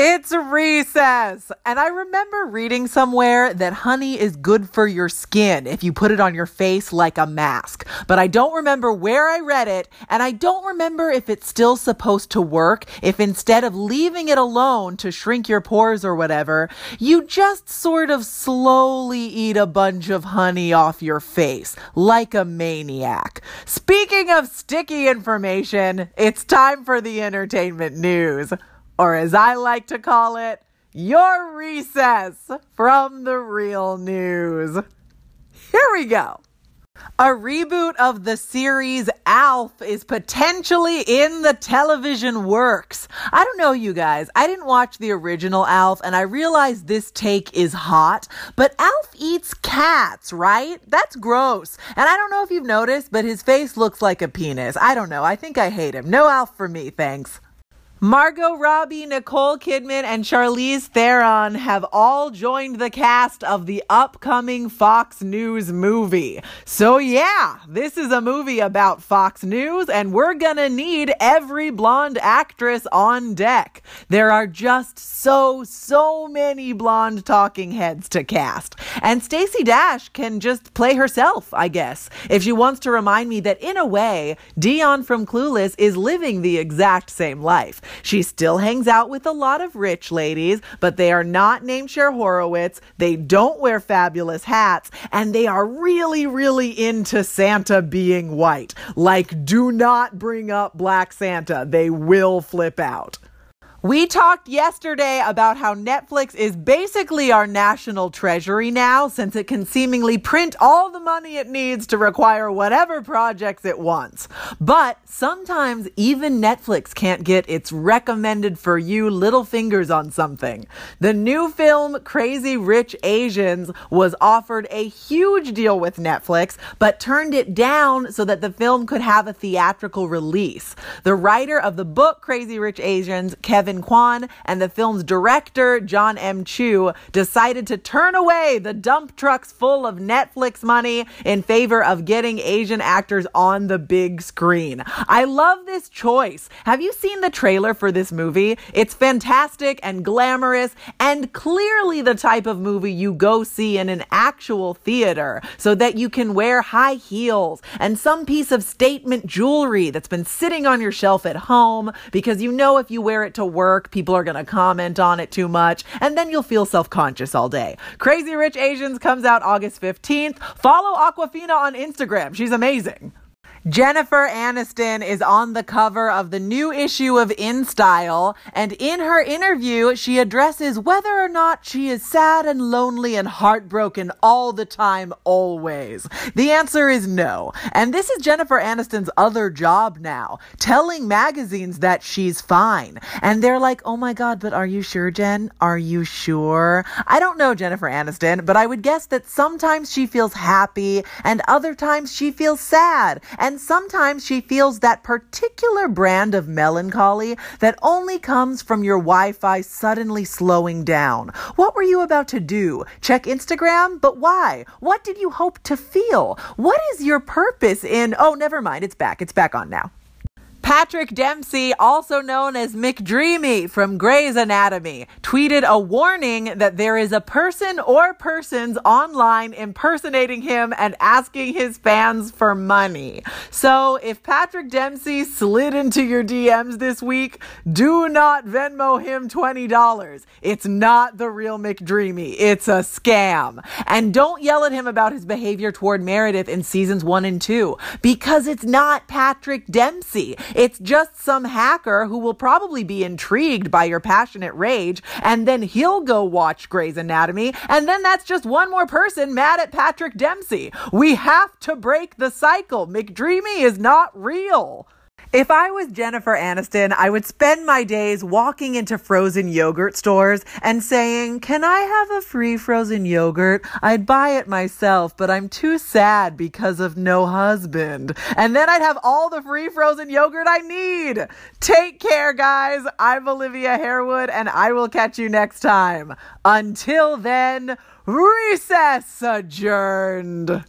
It's recess! And I remember reading somewhere that honey is good for your skin if you put it on your face like a mask. But I don't remember where I read it, and I don't remember if it's still supposed to work, if instead of leaving it alone to shrink your pores or whatever, you just sort of slowly eat a bunch of honey off your face, like a maniac. Speaking of sticky information, it's time for the entertainment news or as I like to call it, your recess from the real news. Here we go. A reboot of the series Alf is potentially in the television works. I don't know, you guys. I didn't watch the original Alf, and I realize this take is hot, but Alf eats cats, right? That's gross. And I don't know if you've noticed, but his face looks like a penis. I don't know. I think I hate him. No Alf for me, thanks. Margot Robbie, Nicole Kidman, and Charlize Theron have all joined the cast of the upcoming Fox News movie. So, yeah, this is a movie about Fox News, and we're gonna need every blonde actress on deck. There are just so, so many blonde talking heads to cast. And Stacey Dash can just play herself, I guess, if she wants to remind me that, in a way, Dion from Clueless is living the exact same life. She still hangs out with a lot of rich ladies, but they are not named Cher Horowitz. They don't wear fabulous hats, and they are really, really into Santa being white. Like, do not bring up Black Santa. They will flip out. We talked yesterday about how Netflix is basically our national treasury now, since it can seemingly print all the money it needs to require whatever projects it wants. But sometimes even Netflix can't get its recommended for you little fingers on something. The new film Crazy Rich Asians was offered a huge deal with Netflix, but turned it down so that the film could have a theatrical release. The writer of the book Crazy Rich Asians, Kevin Kevin Kwan and the film's director, John M. Chu, decided to turn away the dump trucks full of Netflix money in favor of getting Asian actors on the big screen. I love this choice. Have you seen the trailer for this movie? It's fantastic and glamorous and clearly the type of movie you go see in an actual theater so that you can wear high heels and some piece of statement jewelry that's been sitting on your shelf at home because you know if you wear it to work, people are going to comment on it too much, and then you'll feel self conscious all day. Crazy Rich Asians comes out August 15th. Follow Awkwafina on Instagram. She's amazing. Jennifer Aniston is on the cover of the new issue of InStyle, and in her interview, she addresses whether or not she is sad and lonely and heartbroken all the time, always. The answer is no. And this is Jennifer Aniston's other job now, telling magazines that she's fine. And they're like, oh my God, but are you sure, Jen? Are you sure? I don't know Jennifer Aniston, but I would guess that sometimes she feels happy and other times she feels sad. Sometimes she feels that particular brand of melancholy that only comes from your Wi Fi suddenly slowing down. What were you about to do? Check Instagram? But why? What did you hope to feel? What is your purpose in? Oh, never mind. It's back. It's back on now. Patrick Dempsey, also known as McDreamy from Grey's Anatomy, tweeted a warning that there is a person or persons online impersonating him and asking his fans for money. So if Patrick Dempsey slid into your DMs this week, do not Venmo him $20. It's not the real McDreamy. It's a scam. And don't yell at him about his behavior toward Meredith in seasons one and two because it's not Patrick Dempsey. It's just some hacker who will probably be intrigued by your passionate rage, and then he'll go watch Grey's Anatomy, and then that's just one more person mad at Patrick Dempsey. We have to break the cycle. McDreamy is not real. If I was Jennifer Aniston, I would spend my days walking into frozen yogurt stores and saying, Can I have a free frozen yogurt? I'd buy it myself, but I'm too sad because of no husband. And then I'd have all the free frozen yogurt I need. Take care, guys. I'm Olivia Harewood, and I will catch you next time. Until then, recess adjourned.